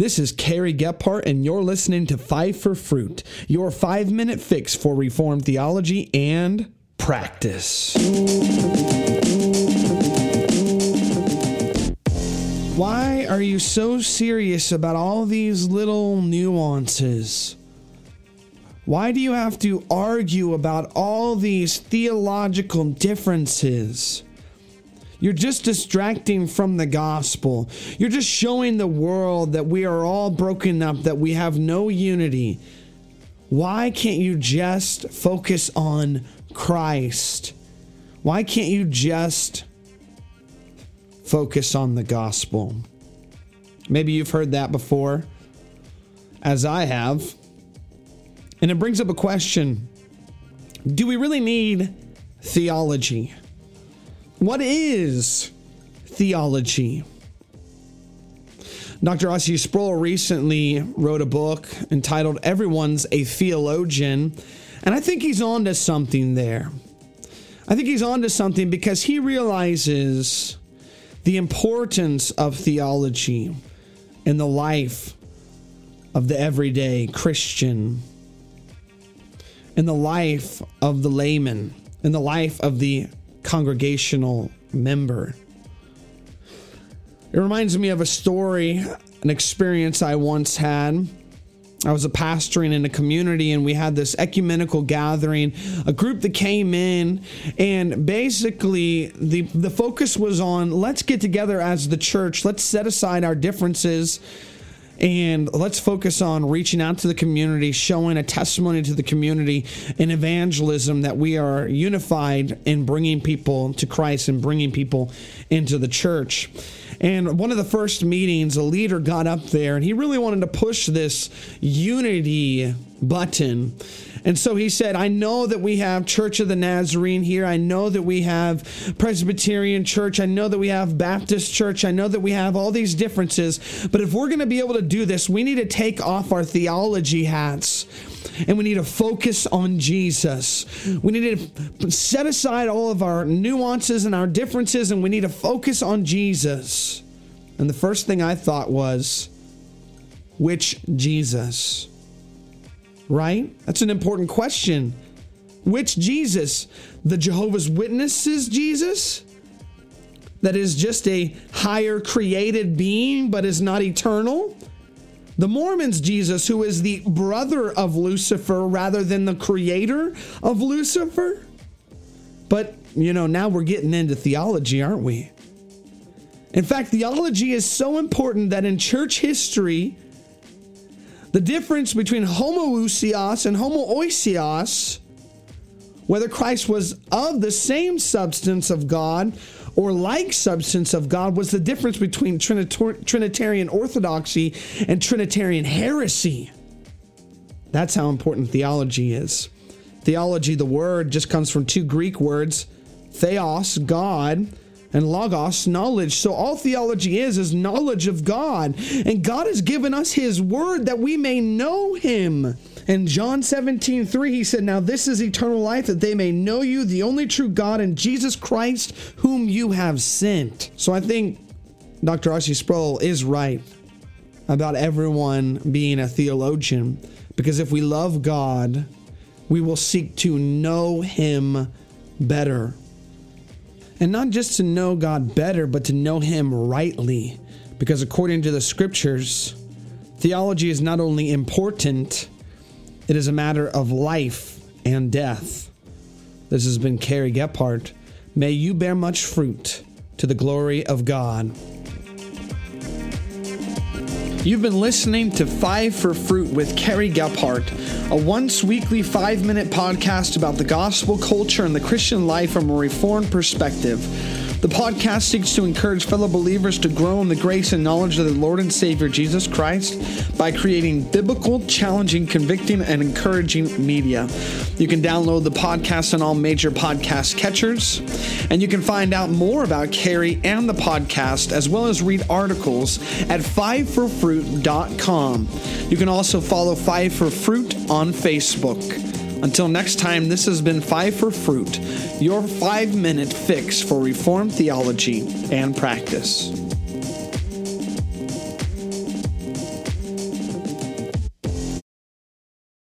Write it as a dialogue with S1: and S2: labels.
S1: This is Carrie Gephardt, and you're listening to Five for Fruit, your five minute fix for Reformed theology and practice. Why are you so serious about all these little nuances? Why do you have to argue about all these theological differences? You're just distracting from the gospel. You're just showing the world that we are all broken up, that we have no unity. Why can't you just focus on Christ? Why can't you just focus on the gospel? Maybe you've heard that before, as I have. And it brings up a question Do we really need theology? What is theology? Dr. R.C. Sproul recently wrote a book entitled Everyone's a Theologian, and I think he's on to something there. I think he's on to something because he realizes the importance of theology in the life of the everyday Christian, in the life of the layman, in the life of the congregational member. It reminds me of a story, an experience I once had. I was a pastoring in a community and we had this ecumenical gathering, a group that came in and basically the the focus was on let's get together as the church, let's set aside our differences and let's focus on reaching out to the community, showing a testimony to the community in evangelism that we are unified in bringing people to Christ and bringing people into the church. And one of the first meetings, a leader got up there and he really wanted to push this unity button. And so he said, I know that we have Church of the Nazarene here. I know that we have Presbyterian Church. I know that we have Baptist Church. I know that we have all these differences. But if we're going to be able to do this, we need to take off our theology hats and we need to focus on Jesus. We need to set aside all of our nuances and our differences and we need to focus on Jesus. And the first thing I thought was, which Jesus? Right? That's an important question. Which Jesus? The Jehovah's Witnesses Jesus? That is just a higher created being but is not eternal? The Mormons Jesus, who is the brother of Lucifer rather than the creator of Lucifer? But, you know, now we're getting into theology, aren't we? In fact, theology is so important that in church history, the difference between homoousios and homoiousios, whether Christ was of the same substance of God or like substance of God, was the difference between Trinitarian orthodoxy and Trinitarian heresy. That's how important theology is. Theology, the word, just comes from two Greek words theos, God, and logos knowledge. So all theology is is knowledge of god. And god has given us his word that we may know him. In john 17 3 he said now this is eternal life that they may know you the only true god and jesus christ whom you have sent. So i think dr R.C. Sproul is right about everyone being a theologian because if we love god we will seek to know him better and not just to know God better, but to know Him rightly. Because according to the scriptures, theology is not only important, it is a matter of life and death. This has been Carrie Gephardt. May you bear much fruit to the glory of God. You've been listening to Five for Fruit with Kerry Gephardt, a once weekly five minute podcast about the gospel culture and the Christian life from a reformed perspective. The podcast seeks to encourage fellow believers to grow in the grace and knowledge of the Lord and Savior Jesus Christ by creating biblical, challenging, convicting, and encouraging media. You can download the podcast on all major podcast catchers, and you can find out more about Carrie and the podcast, as well as read articles at fiveforfruit.com. You can also follow Five for Fruit on Facebook. Until next time, this has been Five for Fruit, your five minute fix for Reformed theology and practice.